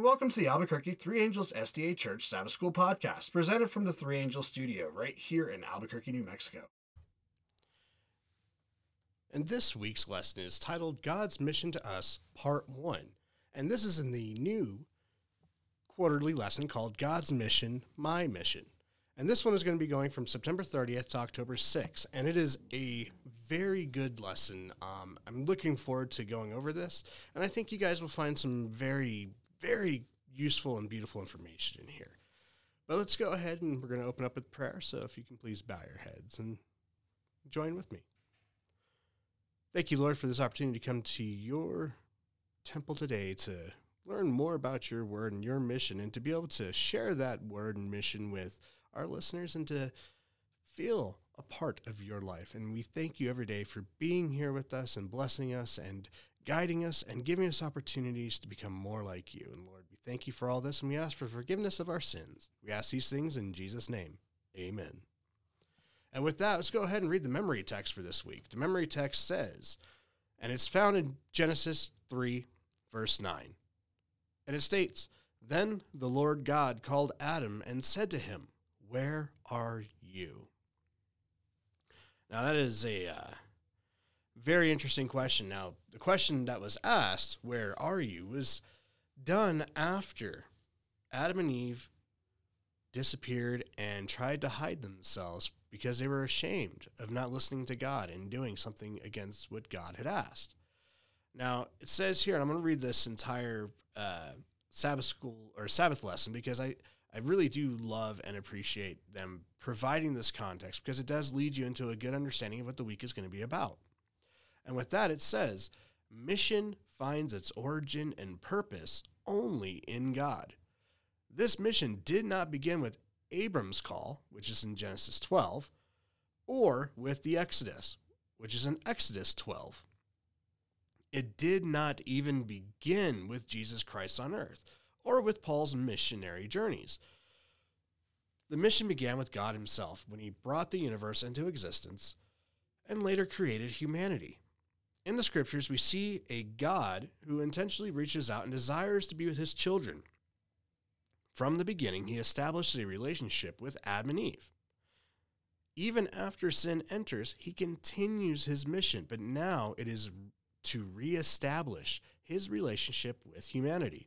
And welcome to the Albuquerque Three Angels SDA Church Sabbath School podcast, presented from the Three Angels studio right here in Albuquerque, New Mexico. And this week's lesson is titled God's Mission to Us, Part 1. And this is in the new quarterly lesson called God's Mission, My Mission. And this one is going to be going from September 30th to October 6th. And it is a very good lesson. Um, I'm looking forward to going over this. And I think you guys will find some very, very useful and beautiful information in here. But let's go ahead and we're going to open up with prayer. So if you can please bow your heads and join with me. Thank you, Lord, for this opportunity to come to your temple today to learn more about your word and your mission and to be able to share that word and mission with our listeners and to feel a part of your life. And we thank you every day for being here with us and blessing us and guiding us and giving us opportunities to become more like you. And Lord, we thank you for all this and we ask for forgiveness of our sins. We ask these things in Jesus' name. Amen. And with that, let's go ahead and read the memory text for this week. The memory text says, and it's found in Genesis 3, verse 9. And it states, Then the Lord God called Adam and said to him, Where are you? Now, that is a uh, very interesting question. Now, the question that was asked, Where are you, was done after Adam and Eve disappeared and tried to hide themselves because they were ashamed of not listening to God and doing something against what God had asked. Now, it says here, and I'm going to read this entire uh, Sabbath school or Sabbath lesson because I, I really do love and appreciate them providing this context because it does lead you into a good understanding of what the week is going to be about. And with that, it says, mission finds its origin and purpose only in God. This mission did not begin with Abram's call, which is in Genesis 12, or with the Exodus, which is in Exodus 12. It did not even begin with Jesus Christ on earth or with Paul's missionary journeys. The mission began with God Himself when He brought the universe into existence and later created humanity. In the scriptures, we see a God who intentionally reaches out and desires to be with His children. From the beginning, He established a relationship with Adam and Eve. Even after sin enters, He continues His mission, but now it is to reestablish his relationship with humanity.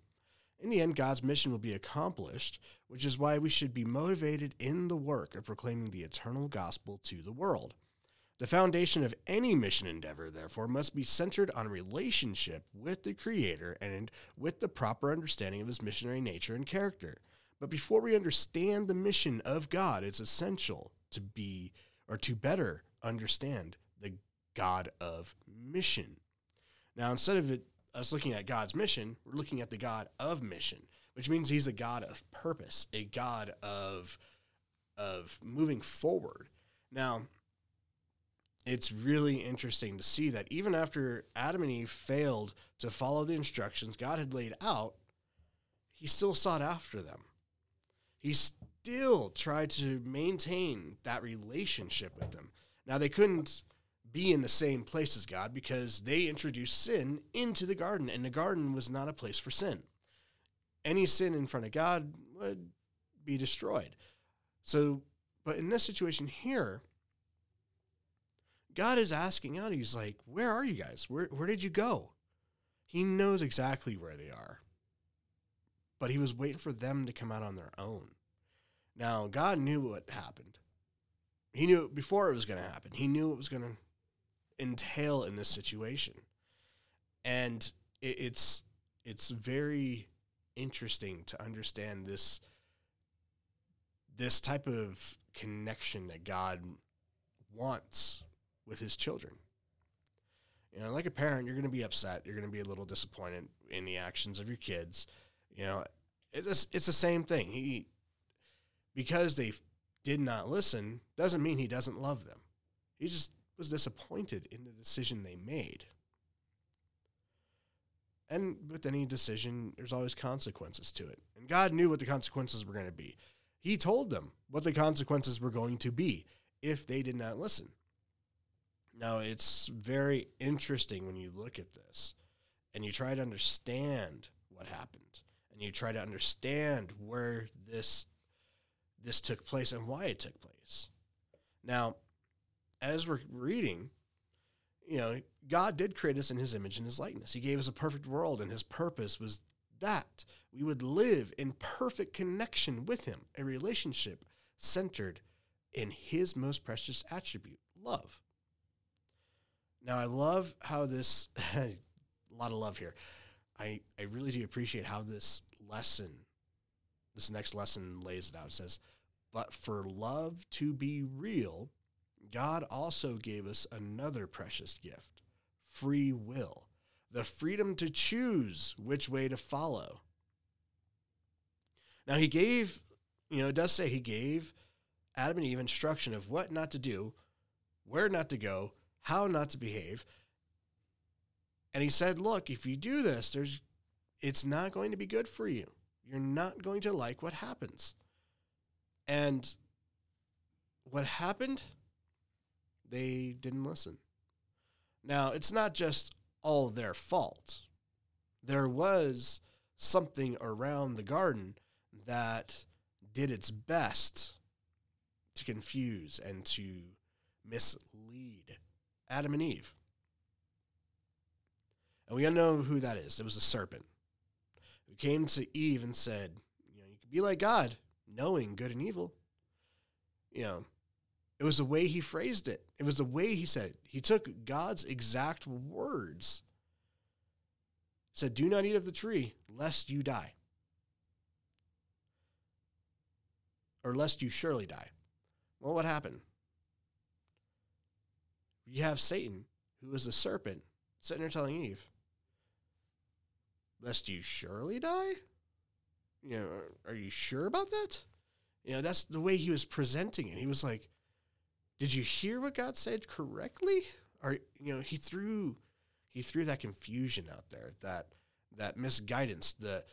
In the end, God's mission will be accomplished, which is why we should be motivated in the work of proclaiming the eternal gospel to the world. The foundation of any mission endeavor, therefore, must be centered on relationship with the Creator and with the proper understanding of his missionary nature and character. But before we understand the mission of God, it's essential to be or to better understand the God of mission. Now, instead of it, us looking at God's mission, we're looking at the God of mission, which means he's a God of purpose, a God of of moving forward. Now, it's really interesting to see that even after Adam and Eve failed to follow the instructions God had laid out, he still sought after them. He still tried to maintain that relationship with them. Now, they couldn't be in the same place as God because they introduced sin into the garden, and the garden was not a place for sin. Any sin in front of God would be destroyed. So, but in this situation here, God is asking out, He's like, Where are you guys? Where, where did you go? He knows exactly where they are. But He was waiting for them to come out on their own. Now, God knew what happened. He knew it before it was going to happen. He knew it was going to entail in this situation. And it, it's it's very interesting to understand this this type of connection that God wants with his children. You know, like a parent, you're going to be upset. You're going to be a little disappointed in the actions of your kids. You know, it's it's the same thing. He because they did not listen doesn't mean he doesn't love them. He just was disappointed in the decision they made. And with any decision, there's always consequences to it. And God knew what the consequences were going to be. He told them what the consequences were going to be if they did not listen. Now, it's very interesting when you look at this and you try to understand what happened. and you try to understand where this this took place and why it took place. Now, as we're reading, you know, God did create us in his image and his likeness. He gave us a perfect world, and his purpose was that we would live in perfect connection with him, a relationship centered in his most precious attribute, love. Now, I love how this, a lot of love here. I, I really do appreciate how this lesson, this next lesson lays it out. It says, But for love to be real, God also gave us another precious gift free will, the freedom to choose which way to follow. Now, He gave, you know, it does say He gave Adam and Eve instruction of what not to do, where not to go, how not to behave. And he said, "Look, if you do this, there's it's not going to be good for you. You're not going to like what happens." And what happened? They didn't listen. Now, it's not just all their fault. There was something around the garden that did its best to confuse and to mislead Adam and Eve. And we know who that is. It was the serpent who came to Eve and said, You know, you can be like God, knowing good and evil. You know, it was the way he phrased it, it was the way he said it. He took God's exact words, said, Do not eat of the tree, lest you die. Or lest you surely die. Well, what happened? You have Satan, who is a serpent, sitting there telling Eve, Lest you surely die? You know, are you sure about that? You know, that's the way he was presenting it. He was like, Did you hear what God said correctly? Or you know, he threw he threw that confusion out there, that that misguidance, the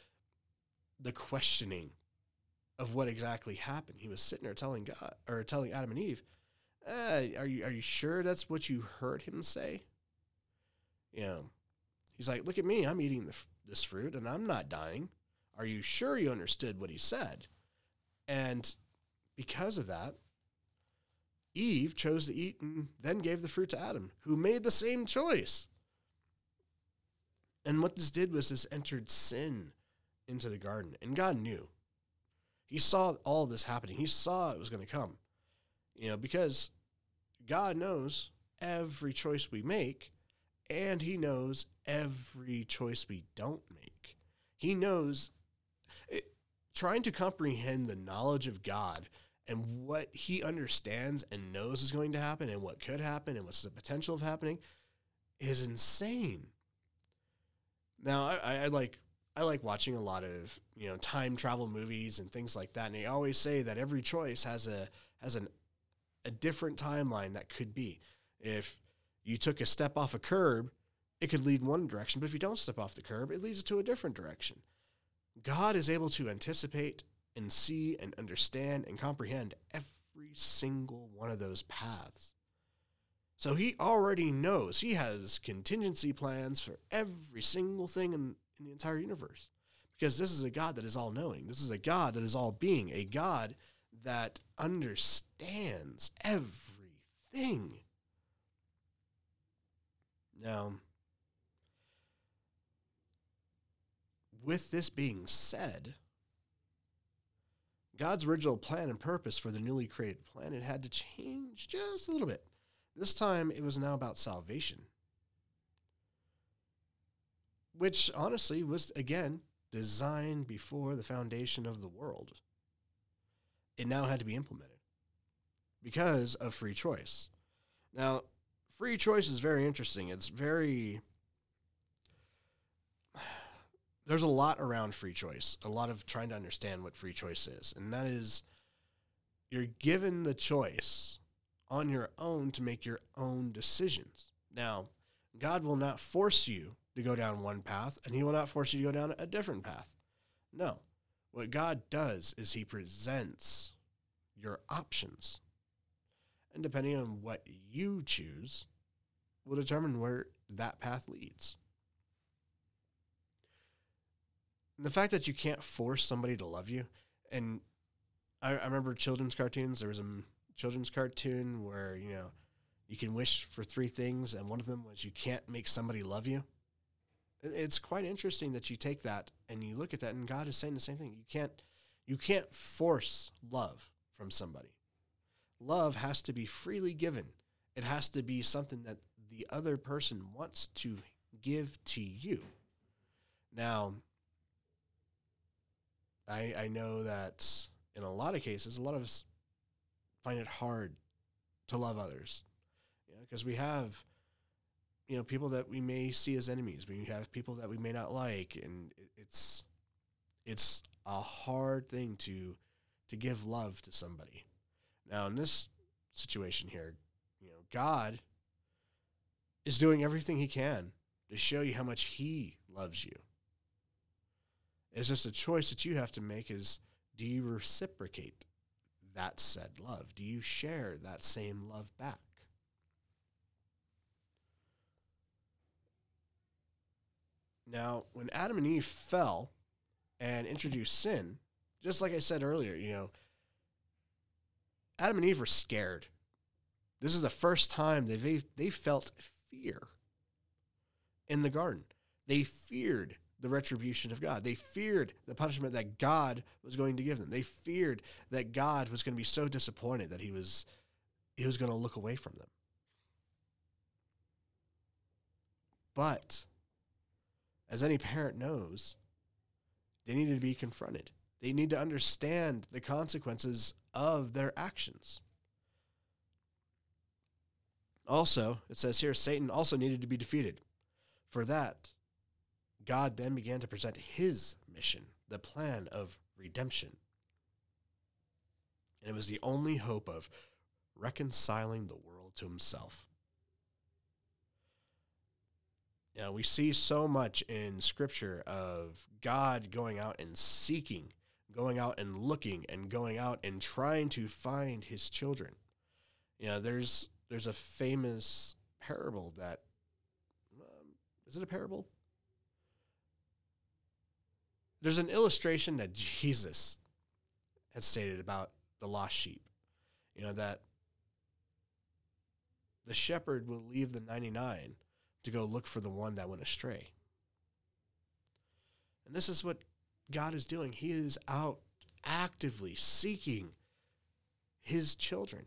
the questioning of what exactly happened. He was sitting there telling God or telling Adam and Eve, uh, "Are you are you sure that's what you heard him say?" Yeah. he's like, "Look at me, I'm eating the, this fruit and I'm not dying. Are you sure you understood what he said?" And because of that, Eve chose to eat and then gave the fruit to Adam, who made the same choice. And what this did was this entered sin into the garden, and God knew. He saw all this happening. He saw it was going to come. You know, because God knows every choice we make, and He knows every choice we don't make. He knows it, trying to comprehend the knowledge of God and what He understands and knows is going to happen and what could happen and what's the potential of happening is insane. Now, I, I like I like watching a lot of you know time travel movies and things like that, and they always say that every choice has a has an a different timeline that could be. If you took a step off a curb, it could lead one direction, but if you don't step off the curb, it leads it to a different direction. God is able to anticipate and see and understand and comprehend every single one of those paths. So he already knows. He has contingency plans for every single thing in, in the entire universe. Because this is a God that is all knowing. This is a God that is all being, a God that understands everything. Now, with this being said, God's original plan and purpose for the newly created planet had to change just a little bit. This time it was now about salvation, which honestly was, again, designed before the foundation of the world. It now had to be implemented because of free choice. Now, free choice is very interesting. It's very. There's a lot around free choice, a lot of trying to understand what free choice is. And that is you're given the choice on your own to make your own decisions. Now, God will not force you to go down one path, and He will not force you to go down a different path. No. What God does is He presents your options. And depending on what you choose, will determine where that path leads. And the fact that you can't force somebody to love you, and I, I remember children's cartoons. There was a children's cartoon where you know you can wish for three things, and one of them was you can't make somebody love you. It- It's quite interesting that you take that and you look at that, and God is saying the same thing. You can't, you can't force love from somebody. Love has to be freely given. It has to be something that the other person wants to give to you. Now, I I know that in a lot of cases, a lot of us find it hard to love others, you know, because we have, you know, people that we may see as enemies. We have people that we may not like, and it's it's a hard thing to to give love to somebody. Now, in this situation here, you know, God is doing everything He can to show you how much He loves you. It's just a choice that you have to make: is do you reciprocate that said love? Do you share that same love back? Now, when Adam and Eve fell and introduced sin, just like I said earlier, you know, Adam and Eve were scared. This is the first time they've they felt fear in the garden. They feared the retribution of God. They feared the punishment that God was going to give them. They feared that God was going to be so disappointed that he was he was going to look away from them. But as any parent knows, they needed to be confronted. They need to understand the consequences of their actions. Also, it says here Satan also needed to be defeated. For that, God then began to present his mission, the plan of redemption. And it was the only hope of reconciling the world to himself. You know, we see so much in scripture of God going out and seeking, going out and looking, and going out and trying to find his children. You know, there's there's a famous parable that um, is it a parable? There's an illustration that Jesus had stated about the lost sheep. You know that the shepherd will leave the 99 to go look for the one that went astray. And this is what God is doing. He is out actively seeking his children,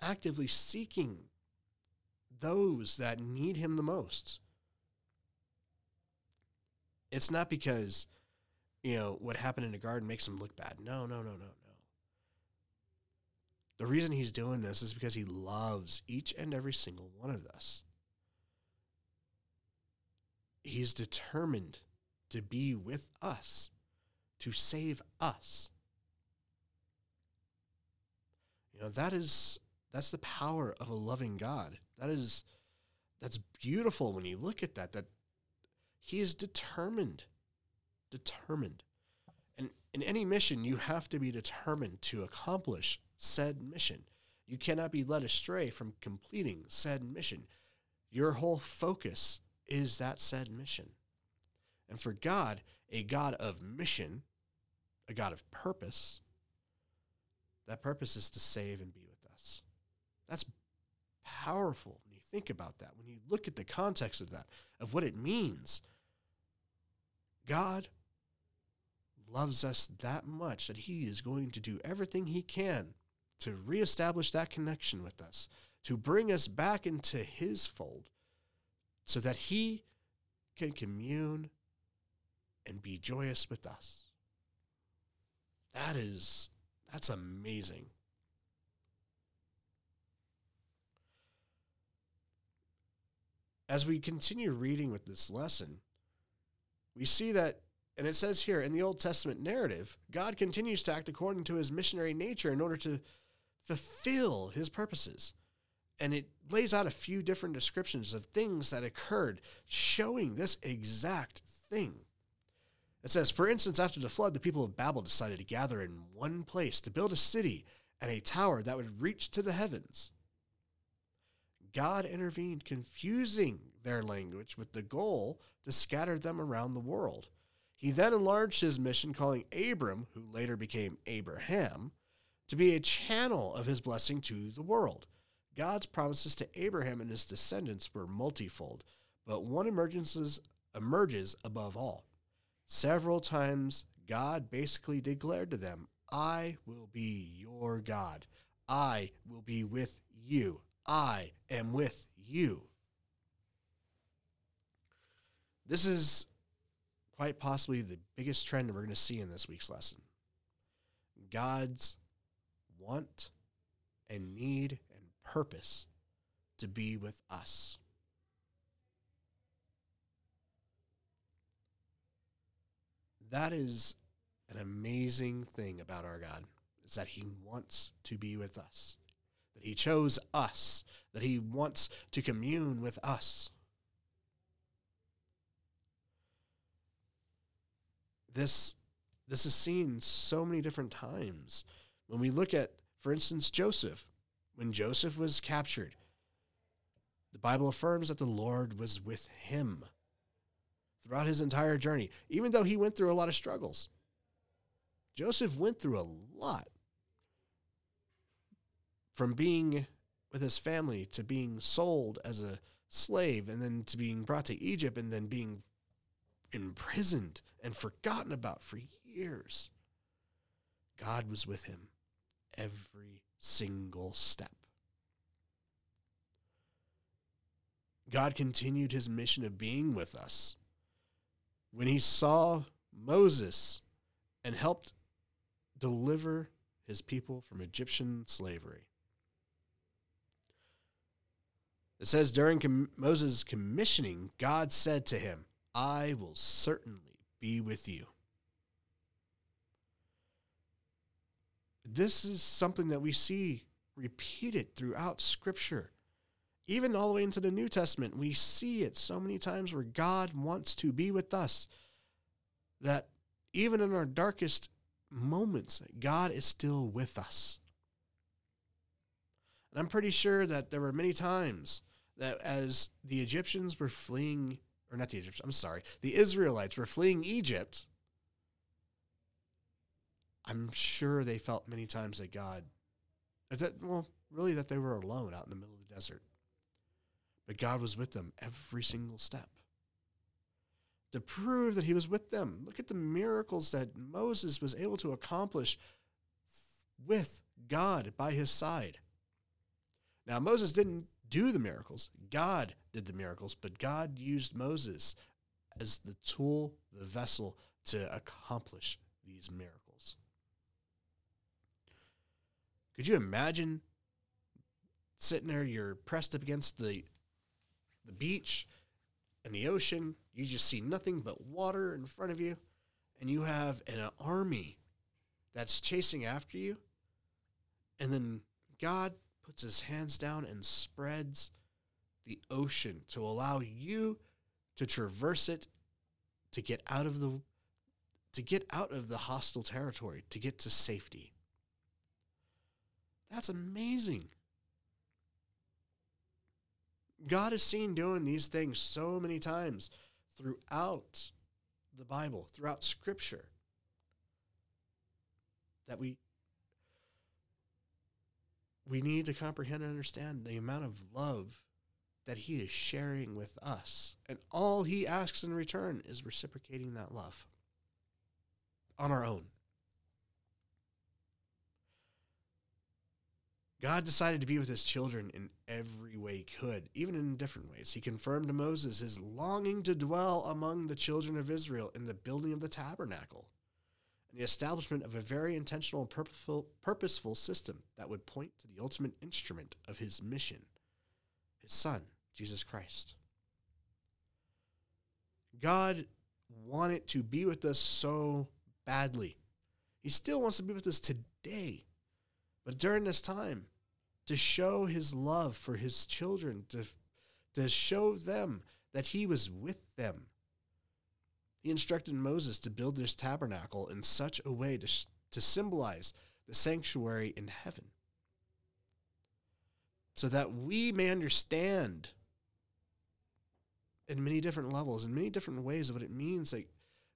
actively seeking those that need him the most. It's not because, you know, what happened in the garden makes him look bad. No, no, no, no, no. The reason he's doing this is because he loves each and every single one of us. He's determined to be with us, to save us. You know, that is that's the power of a loving God. That is that's beautiful when you look at that that he is determined determined. And in any mission you have to be determined to accomplish said mission. You cannot be led astray from completing said mission. Your whole focus is that said mission. And for God, a God of mission, a God of purpose, that purpose is to save and be with us. That's powerful when you think about that, when you look at the context of that, of what it means. God loves us that much that he is going to do everything he can to reestablish that connection with us, to bring us back into his fold so that he can commune and be joyous with us. That is that's amazing. As we continue reading with this lesson, we see that and it says here in the Old Testament narrative, God continues to act according to his missionary nature in order to fulfill his purposes. And it lays out a few different descriptions of things that occurred showing this exact thing. It says, for instance, after the flood, the people of Babel decided to gather in one place to build a city and a tower that would reach to the heavens. God intervened, confusing their language with the goal to scatter them around the world. He then enlarged his mission, calling Abram, who later became Abraham, to be a channel of his blessing to the world. God's promises to Abraham and his descendants were multifold, but one emerges, emerges above all. Several times, God basically declared to them, I will be your God. I will be with you. I am with you. This is quite possibly the biggest trend we're going to see in this week's lesson. God's want and need purpose to be with us. That is an amazing thing about our God is that he wants to be with us. That he chose us, that he wants to commune with us. This this is seen so many different times. When we look at, for instance, Joseph, when Joseph was captured, the Bible affirms that the Lord was with him throughout his entire journey, even though he went through a lot of struggles. Joseph went through a lot from being with his family to being sold as a slave and then to being brought to Egypt and then being imprisoned and forgotten about for years. God was with him every single step. God continued his mission of being with us. When he saw Moses and helped deliver his people from Egyptian slavery. It says during com- Moses' commissioning, God said to him, I will certainly be with you. This is something that we see repeated throughout Scripture. Even all the way into the New Testament, we see it so many times where God wants to be with us that even in our darkest moments, God is still with us. And I'm pretty sure that there were many times that as the Egyptians were fleeing, or not the Egyptians, I'm sorry, the Israelites were fleeing Egypt, I'm sure they felt many times that God, that, well, really that they were alone out in the middle of the desert. But God was with them every single step to prove that he was with them. Look at the miracles that Moses was able to accomplish with God by his side. Now, Moses didn't do the miracles, God did the miracles, but God used Moses as the tool, the vessel to accomplish these miracles. Could you imagine sitting there, you're pressed up against the the beach and the ocean, you just see nothing but water in front of you, and you have an army that's chasing after you, and then God puts his hands down and spreads the ocean to allow you to traverse it to get out of the to get out of the hostile territory to get to safety that's amazing god is seen doing these things so many times throughout the bible throughout scripture that we we need to comprehend and understand the amount of love that he is sharing with us. And all he asks in return is reciprocating that love on our own. God decided to be with his children in every way he could, even in different ways. He confirmed to Moses his longing to dwell among the children of Israel in the building of the tabernacle and the establishment of a very intentional and purposeful, purposeful system that would point to the ultimate instrument of his mission, his Son, Jesus Christ. God wanted to be with us so badly. He still wants to be with us today. But during this time, to show his love for his children, to, to show them that he was with them, he instructed Moses to build this tabernacle in such a way to, to symbolize the sanctuary in heaven. So that we may understand in many different levels, in many different ways of what it means like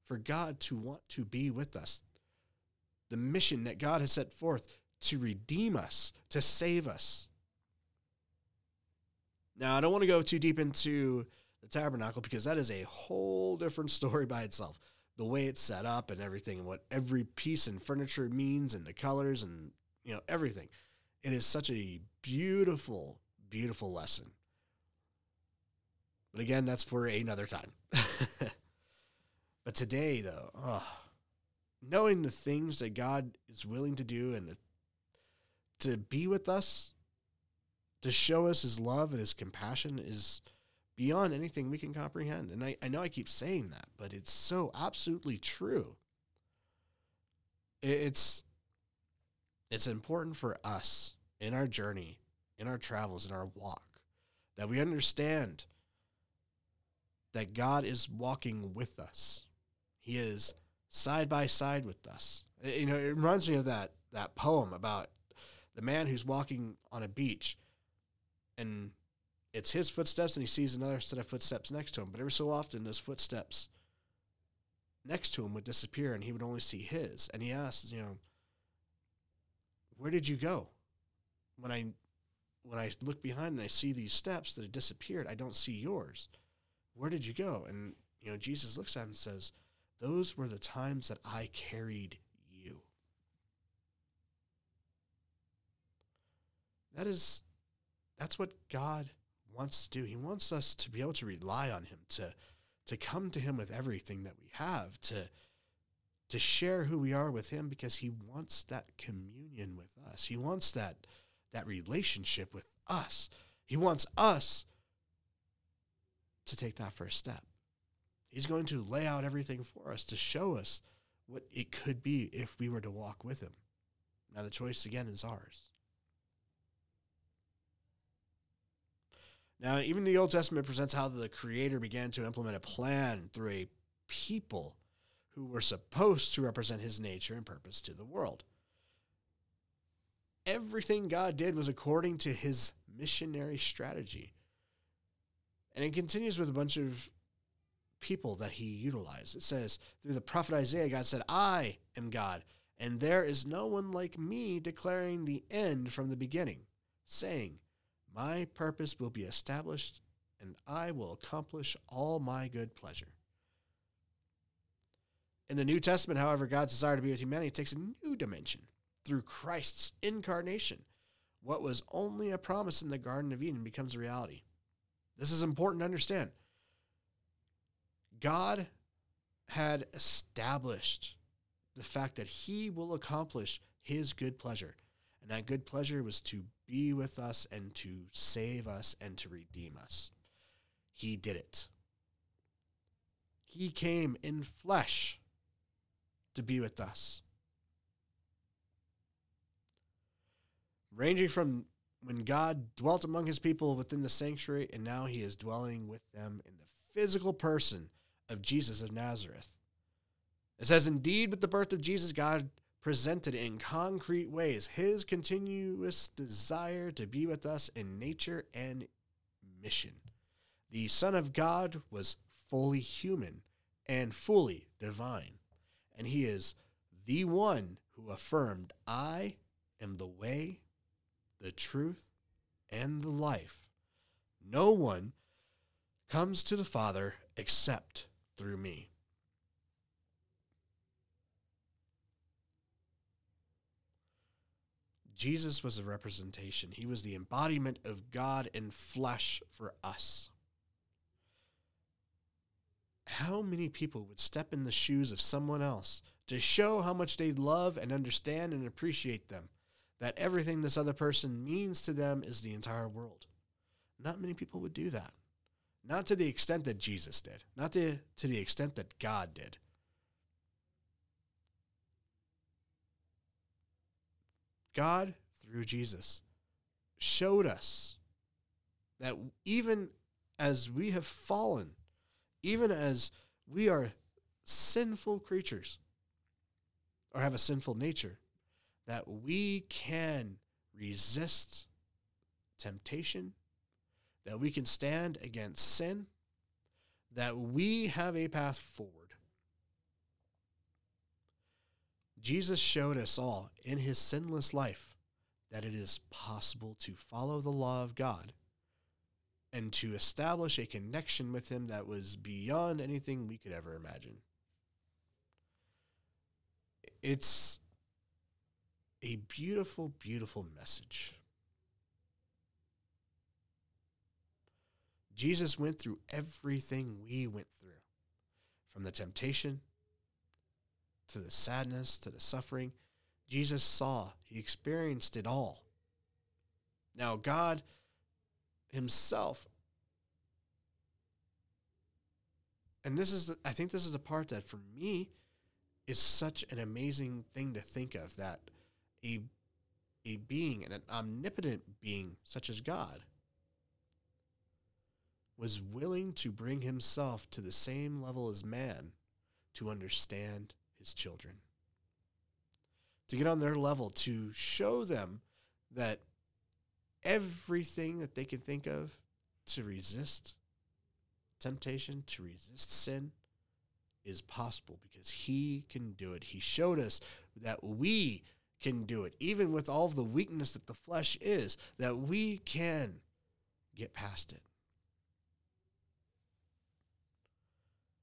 for God to want to be with us. The mission that God has set forth to redeem us, to save us. Now, I don't want to go too deep into the tabernacle because that is a whole different story by itself. The way it's set up and everything, and what every piece and furniture means, and the colors, and you know everything. It is such a beautiful, beautiful lesson. But again, that's for another time. but today, though, oh, knowing the things that God is willing to do and to be with us, to show us his love and his compassion is beyond anything we can comprehend. And I, I know I keep saying that, but it's so absolutely true. It's it's important for us in our journey, in our travels, in our walk, that we understand that God is walking with us. He is side by side with us. You know, it reminds me of that that poem about the man who's walking on a beach and it's his footsteps and he sees another set of footsteps next to him. But every so often those footsteps next to him would disappear and he would only see his. And he asks, you know, where did you go? When I when I look behind and I see these steps that have disappeared, I don't see yours. Where did you go? And you know, Jesus looks at him and says, Those were the times that I carried you. That is that's what God wants to do. He wants us to be able to rely on him, to to come to him with everything that we have, to to share who we are with him because he wants that communion with us. He wants that that relationship with us. He wants us to take that first step. He's going to lay out everything for us to show us what it could be if we were to walk with him. Now the choice again is ours. Now, even the Old Testament presents how the Creator began to implement a plan through a people who were supposed to represent his nature and purpose to the world. Everything God did was according to his missionary strategy. And it continues with a bunch of people that he utilized. It says, through the prophet Isaiah, God said, I am God, and there is no one like me declaring the end from the beginning, saying, My purpose will be established, and I will accomplish all my good pleasure. In the New Testament, however, God's desire to be with humanity takes a new dimension through Christ's incarnation. What was only a promise in the Garden of Eden becomes a reality. This is important to understand. God had established the fact that he will accomplish his good pleasure. And that good pleasure was to be with us and to save us and to redeem us. He did it. He came in flesh to be with us. Ranging from when God dwelt among his people within the sanctuary, and now he is dwelling with them in the physical person of Jesus of Nazareth. It says, Indeed, with the birth of Jesus, God presented in concrete ways his continuous desire to be with us in nature and mission. The Son of God was fully human and fully divine and he is the one who affirmed, I am the way, the truth, and the life. No one comes to the Father except through me. Jesus was a representation. He was the embodiment of God in flesh for us how many people would step in the shoes of someone else to show how much they love and understand and appreciate them? That everything this other person means to them is the entire world. Not many people would do that. Not to the extent that Jesus did, not to, to the extent that God did. God, through Jesus, showed us that even as we have fallen, even as we are sinful creatures or have a sinful nature, that we can resist temptation, that we can stand against sin, that we have a path forward. Jesus showed us all in his sinless life that it is possible to follow the law of God and to establish a connection with him that was beyond anything we could ever imagine. It's a beautiful, beautiful message. Jesus went through everything we went through from the temptation to the sadness to the suffering. Jesus saw, he experienced it all. Now, God Himself, and this is, the, I think this is the part that for me is such an amazing thing to think of that a, a being, an omnipotent being such as God, was willing to bring himself to the same level as man to understand his children. To get on their level, to show them that everything that they can think of to resist temptation, to resist sin, is possible because he can do it. He showed us that we can do it, even with all of the weakness that the flesh is, that we can get past it.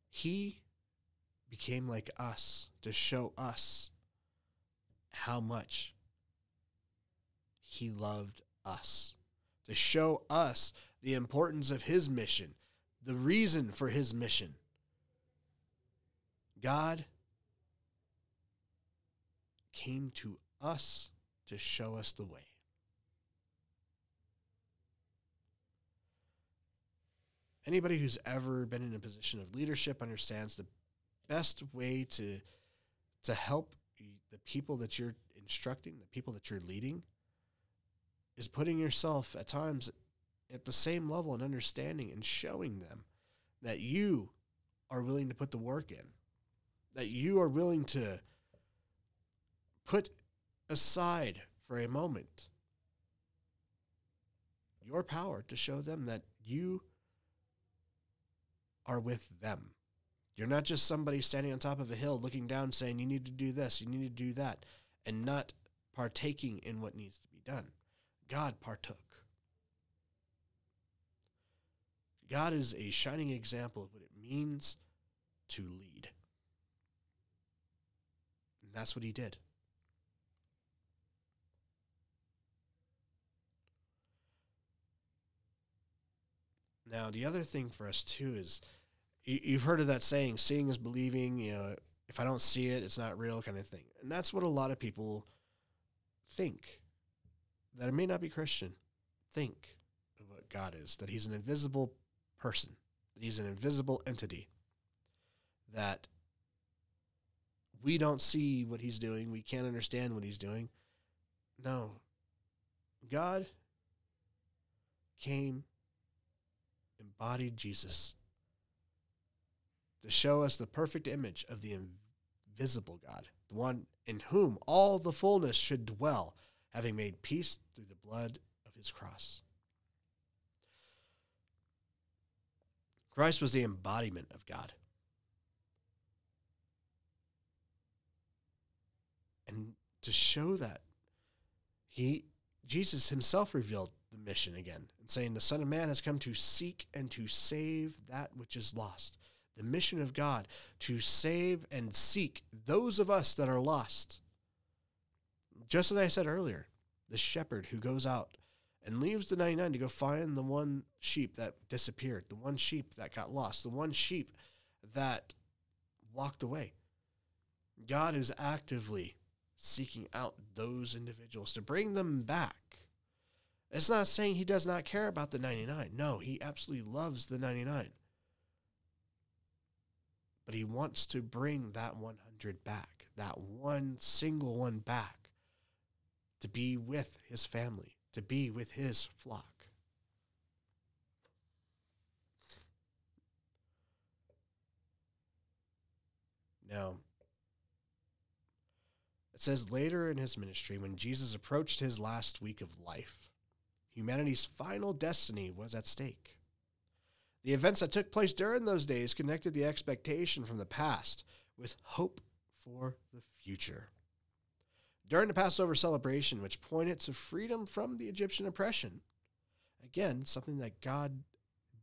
He became like us to show us how much he loved us, to show us the importance of his mission, the reason for his mission. God came to us to show us the way. Anybody who's ever been in a position of leadership understands the best way to to help the people that you're instructing, the people that you're leading, is putting yourself at times at the same level and understanding and showing them that you are willing to put the work in, that you are willing to put aside for a moment your power to show them that you are with them. You're not just somebody standing on top of a hill looking down saying, you need to do this, you need to do that, and not partaking in what needs to be done. God partook. God is a shining example of what it means to lead. And that's what he did. Now, the other thing for us too is you, have heard of that saying, seeing is believing, you know, if I don't see it, it's not real kind of thing. And that's what a lot of people think that it may not be Christian. Think of what God is, that he's an invisible person, that he's an invisible entity, that we don't see what he's doing, we can't understand what he's doing. No. God came, embodied Jesus to show us the perfect image of the invisible God, the one in whom all the fullness should dwell, having made peace through the blood of his cross. Christ was the embodiment of God. And to show that, he Jesus himself revealed the mission again and saying the Son of Man has come to seek and to save that which is lost the mission of God to save and seek those of us that are lost. Just as I said earlier, the shepherd who goes out and leaves the 99 to go find the one sheep that disappeared, the one sheep that got lost, the one sheep that walked away. God is actively seeking out those individuals to bring them back. It's not saying he does not care about the 99. No, he absolutely loves the 99 but he wants to bring that 100 back, that one single one back to be with his family, to be with his flock. Now, it says later in his ministry, when Jesus approached his last week of life, humanity's final destiny was at stake. The events that took place during those days connected the expectation from the past with hope for the future. during the Passover celebration, which pointed to freedom from the Egyptian oppression. Again, something that God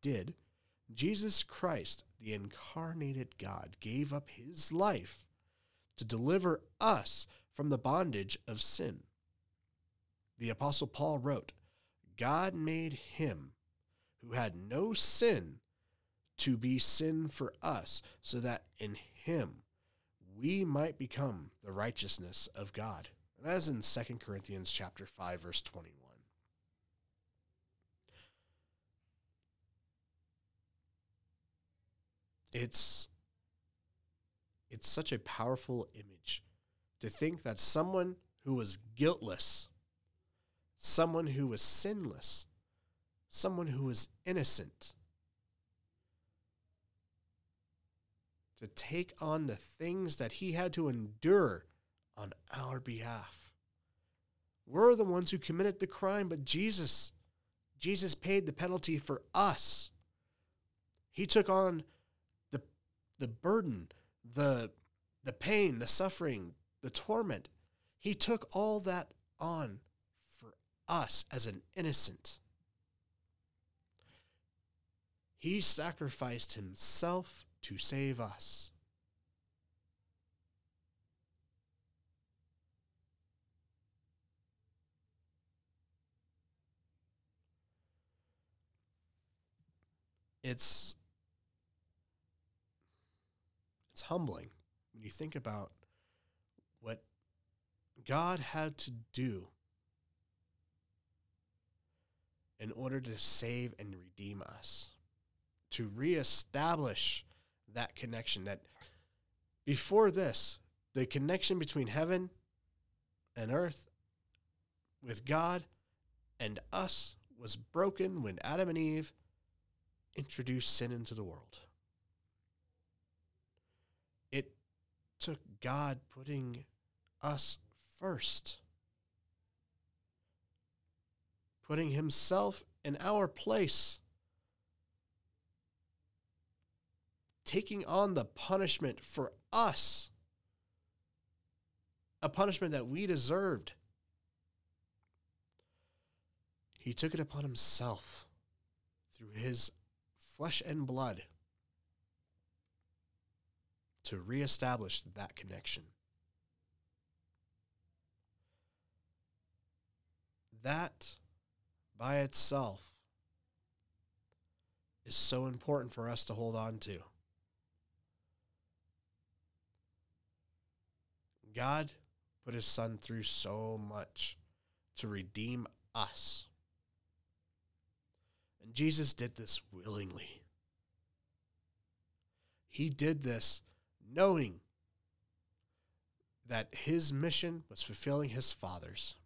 did. Jesus Christ, the incarnated God, gave up his life to deliver us from the bondage of sin. The Apostle Paul wrote, God made him who had no sin to be sin for us, so that in him we might become the righteousness of God. And that is in 2 Corinthians chapter 5 verse 21. It's it's such a powerful image to think that someone who was guiltless, someone who was sinless, someone who was innocent, to take on the things that he had to endure on our behalf. We're the ones who committed the crime, but Jesus, Jesus paid the penalty for us. He took on the, the burden, the, the pain, the suffering, the torment. He took all that on for us as an innocent. He sacrificed himself to save us. It's it's humbling when you think about what God had to do in order to save and redeem us, to reestablish that connection that before this, the connection between heaven and earth with God and us was broken when Adam and Eve introduced sin into the world. It took God putting us first, putting Himself in our place taking on the punishment for us, a punishment that we deserved. He took it upon himself through his flesh and blood to reestablish that connection. That by itself is so important for us to hold on to. God put his son through so much to redeem us. And Jesus did this willingly. He did this knowing that his mission was fulfilling his father's.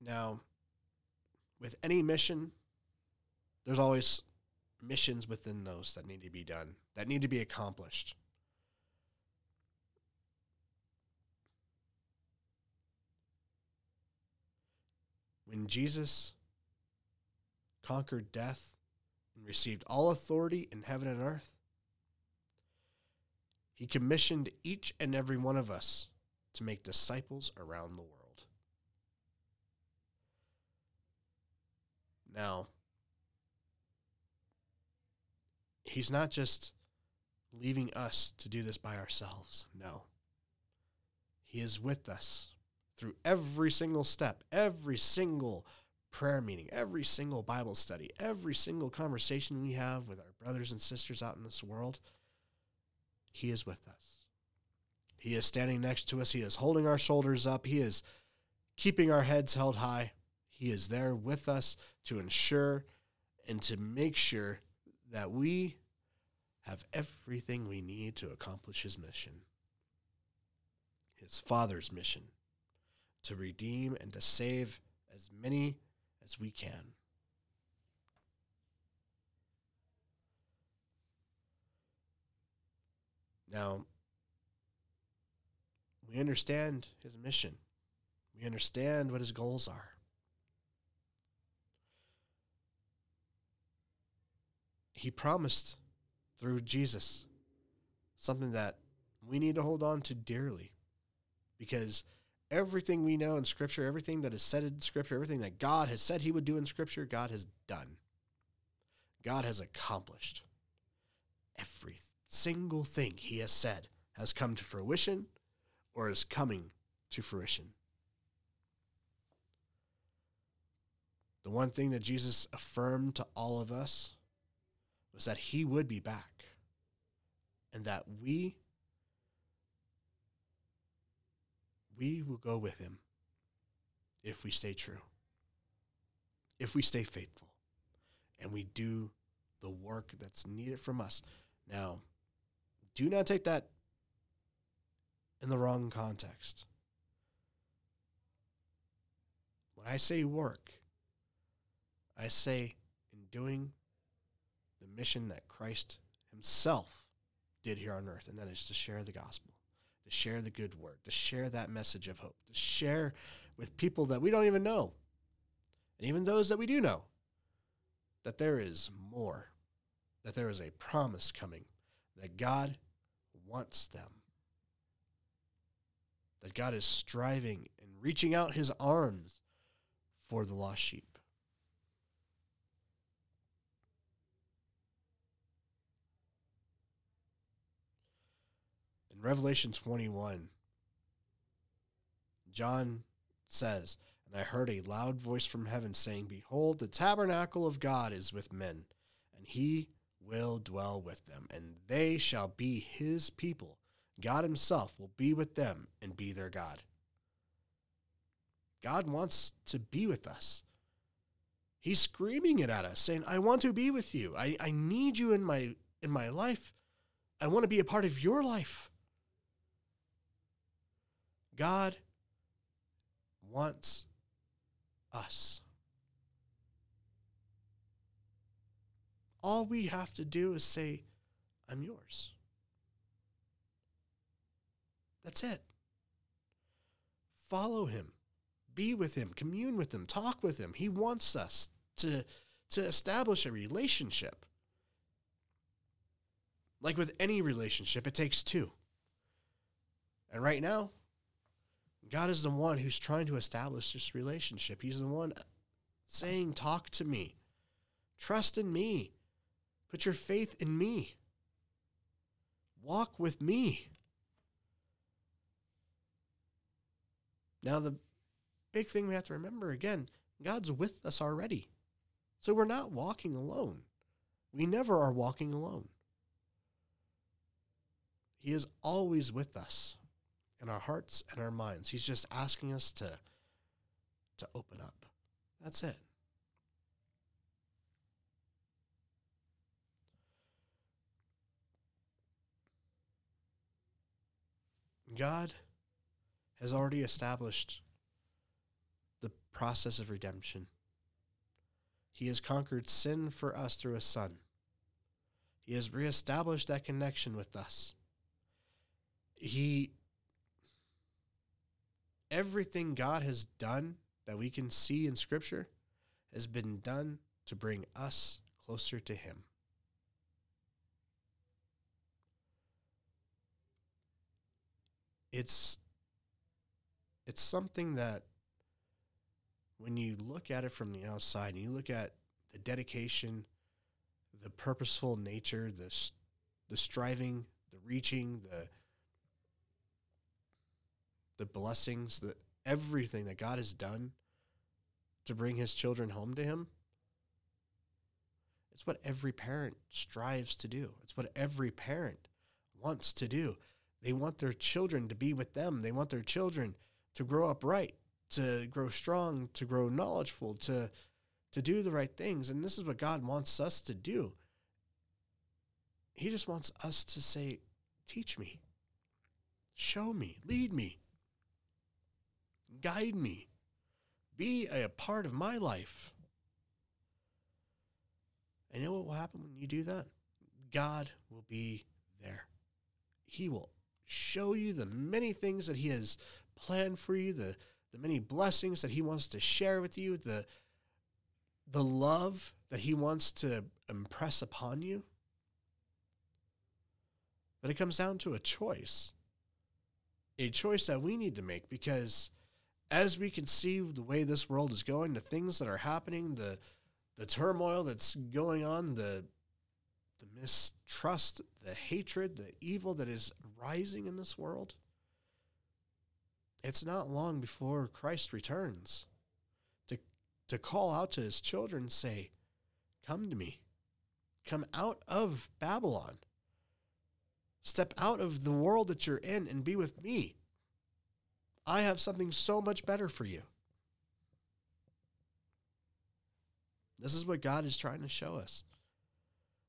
Now, with any mission, there's always missions within those that need to be done, that need to be accomplished. When Jesus conquered death and received all authority in heaven and earth, he commissioned each and every one of us to make disciples around the world. Now, He's not just leaving us to do this by ourselves. No. He is with us through every single step, every single prayer meeting, every single Bible study, every single conversation we have with our brothers and sisters out in this world. He is with us. He is standing next to us. He is holding our shoulders up. He is keeping our heads held high. He is there with us to ensure and to make sure that we have everything we need to accomplish his mission. His Father's mission to redeem and to save as many as we can. Now, we understand his mission. We understand what his goals are. He promised through Jesus something that we need to hold on to dearly because everything we know in Scripture, everything that is said in Scripture, everything that God has said He would do in Scripture, God has done. God has accomplished. Every single thing He has said has come to fruition or is coming to fruition. The one thing that Jesus affirmed to all of us was that He would be back and that we we will go with him if we stay true, if we stay faithful, and we do the work that's needed from us. Now, do not take that in the wrong context. When I say work, I say in doing mission that Christ Himself did here on earth, and that is to share the gospel to share the good word, to share that message of hope, to share with people that we don't even know, and even those that we do know, that there is more, that there is a promise coming, that God wants them, that God is striving and reaching out his arms for the lost sheep. Revelation 21, John says, And I heard a loud voice from heaven saying, Behold, the tabernacle of God is with men, and he will dwell with them, and they shall be his people. God himself will be with them and be their God. God wants to be with us. He's screaming it at us, saying, I want to be with you. I, I need you in my in my life. I want to be a part of your life. God wants us. All we have to do is say, I'm yours. That's it. Follow him, be with him, commune with him, talk with him. He wants us to, to establish a relationship. Like with any relationship, it takes two. And right now, God is the one who's trying to establish this relationship. He's the one saying, Talk to me, trust in me, put your faith in me, walk with me. Now, the big thing we have to remember again God's with us already. So we're not walking alone. We never are walking alone. He is always with us our hearts and our minds. He's just asking us to to open up. That's it. God has already established the process of redemption. He has conquered sin for us through his Son. He has reestablished that connection with us. He everything God has done that we can see in Scripture has been done to bring us closer to Him. It's it's something that when you look at it from the outside and you look at the dedication, the purposeful nature, the the striving, the reaching, the the blessings, the everything that God has done to bring his children home to him. It's what every parent strives to do. It's what every parent wants to do. They want their children to be with them. They want their children to grow up right, to grow strong, to grow knowledgeful, to to do the right things. And this is what God wants us to do. He just wants us to say, "Teach me. Show me, lead me." Guide me. Be a part of my life. And you know what will happen when you do that? God will be there. He will show you the many things that He has planned for you, the, the many blessings that He wants to share with you, the, the love that He wants to impress upon you. But it comes down to a choice. A choice that we need to make because as we can see the way this world is going, the things that are happening, the the turmoil that's going on, the the mistrust, the hatred, the evil that is rising in this world, it's not long before Christ returns to to call out to his children say, Come to me. Come out of Babylon. Step out of the world that you're in and be with me. I have something so much better for you. This is what God is trying to show us.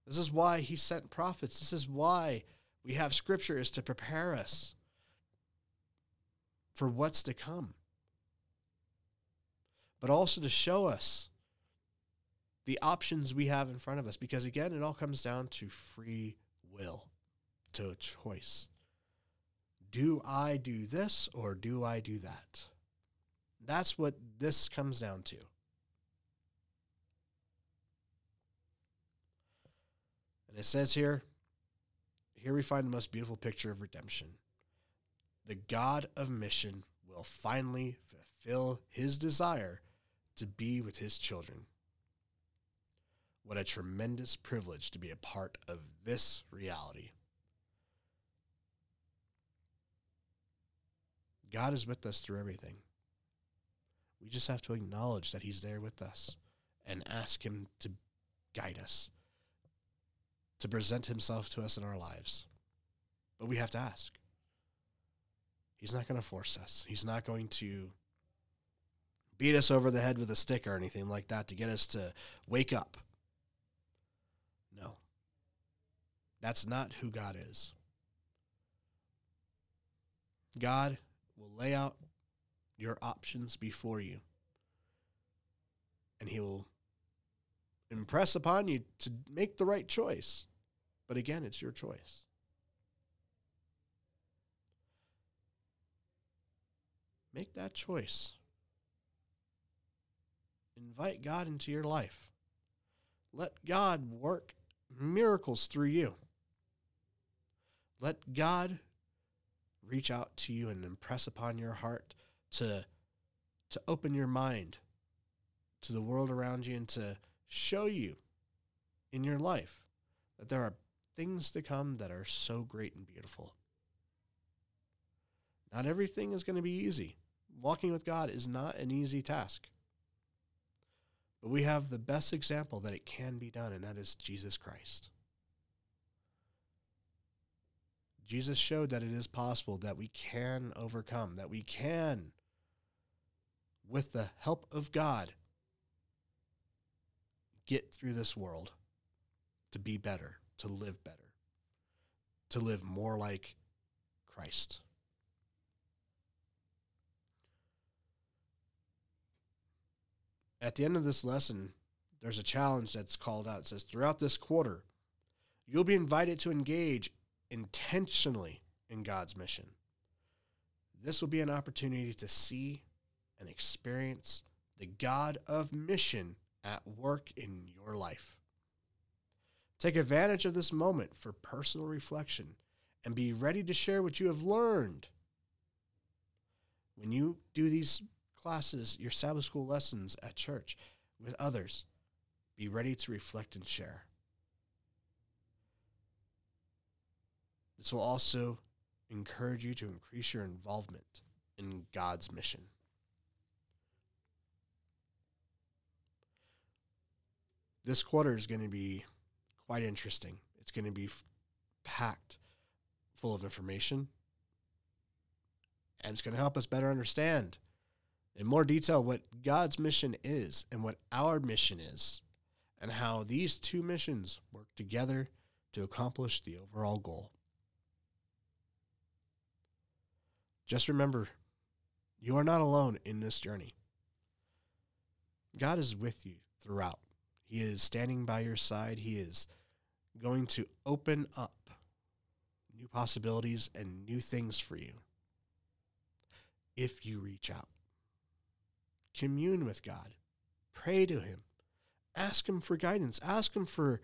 This is why he sent prophets. This is why we have scripture is to prepare us for what's to come. But also to show us the options we have in front of us because again it all comes down to free will, to choice. Do I do this or do I do that? That's what this comes down to. And it says here, here we find the most beautiful picture of redemption. The God of mission will finally fulfill his desire to be with his children. What a tremendous privilege to be a part of this reality. God is with us through everything. We just have to acknowledge that He's there with us and ask Him to guide us, to present Himself to us in our lives. But we have to ask. He's not going to force us, He's not going to beat us over the head with a stick or anything like that to get us to wake up. No. That's not who God is. God will lay out your options before you. And he will impress upon you to make the right choice. But again, it's your choice. Make that choice. Invite God into your life. Let God work miracles through you. Let God reach out to you and impress upon your heart to to open your mind to the world around you and to show you in your life that there are things to come that are so great and beautiful. Not everything is going to be easy. Walking with God is not an easy task. But we have the best example that it can be done, and that is Jesus Christ. Jesus showed that it is possible that we can overcome, that we can, with the help of God, get through this world to be better, to live better, to live more like Christ. At the end of this lesson, there's a challenge that's called out. It says, throughout this quarter, you'll be invited to engage intentionally in God's mission. This will be an opportunity to see and experience the God of mission at work in your life. Take advantage of this moment for personal reflection and be ready to share what you have learned. When you do these classes, your Sabbath school lessons at church with others, be ready to reflect and share. This will also encourage you to increase your involvement in God's mission. This quarter is going to be quite interesting. It's going to be f- packed full of information, and it's going to help us better understand in more detail what God's mission is and what our mission is, and how these two missions work together to accomplish the overall goal. Just remember, you are not alone in this journey. God is with you throughout. He is standing by your side. He is going to open up new possibilities and new things for you if you reach out. Commune with God, pray to Him, Ask him for guidance. Ask him for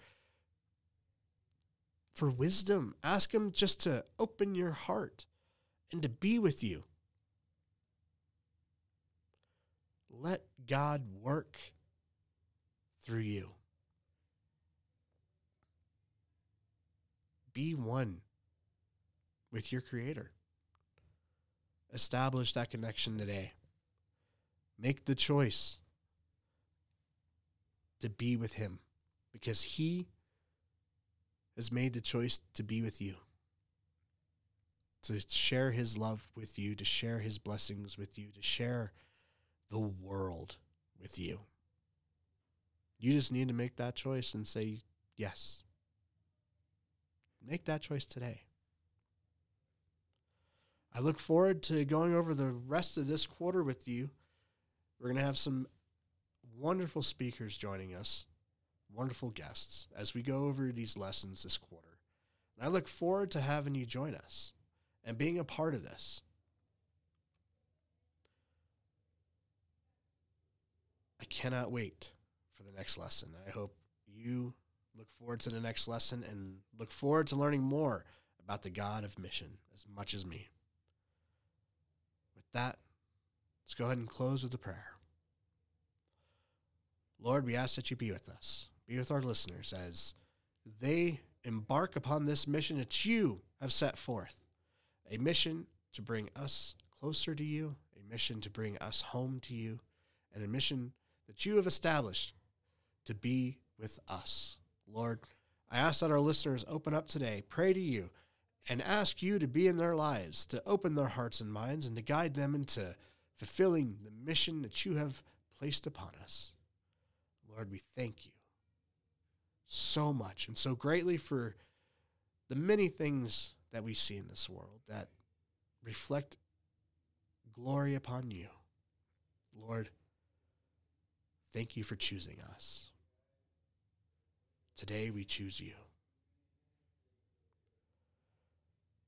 for wisdom. Ask him just to open your heart and to be with you. Let God work through you. Be one with your Creator. Establish that connection today. Make the choice to be with Him because He has made the choice to be with you, to share His love with you, to share His blessings with you, to share the world with you. You just need to make that choice and say yes. Make that choice today. I look forward to going over the rest of this quarter with you. We're going to have some wonderful speakers joining us, wonderful guests, as we go over these lessons this quarter. And I look forward to having you join us and being a part of this. I cannot wait for the next lesson. I hope you look forward to the next lesson and look forward to learning more about the God of mission as much as me. With that, let's go ahead and close with a prayer. Lord, we ask that you be with us, be with our listeners as they embark upon this mission that you have set forth a mission to bring us closer to you, a mission to bring us home to you, and a mission that you have established to be with us. Lord, I ask that our listeners open up today, pray to you, and ask you to be in their lives, to open their hearts and minds, and to guide them into fulfilling the mission that you have placed upon us. Lord, we thank you so much and so greatly for the many things that we see in this world that reflect glory upon you. Lord, thank you for choosing us. Today we choose you.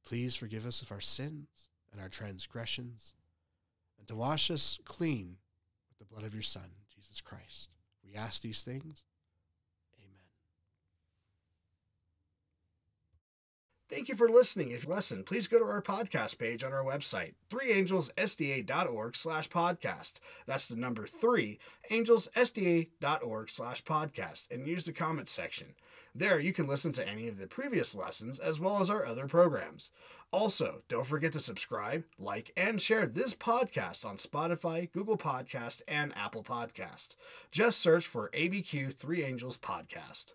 Please forgive us of our sins and our transgressions, and to wash us clean with the blood of your Son, Jesus Christ. We ask these things. Thank you for listening. If you listen, please go to our podcast page on our website, 3angelsSDA.org slash podcast. That's the number three, angelsSDA.org slash podcast, and use the comments section. There, you can listen to any of the previous lessons as well as our other programs. Also, don't forget to subscribe, like, and share this podcast on Spotify, Google Podcast, and Apple Podcast. Just search for ABQ 3 Angels Podcast.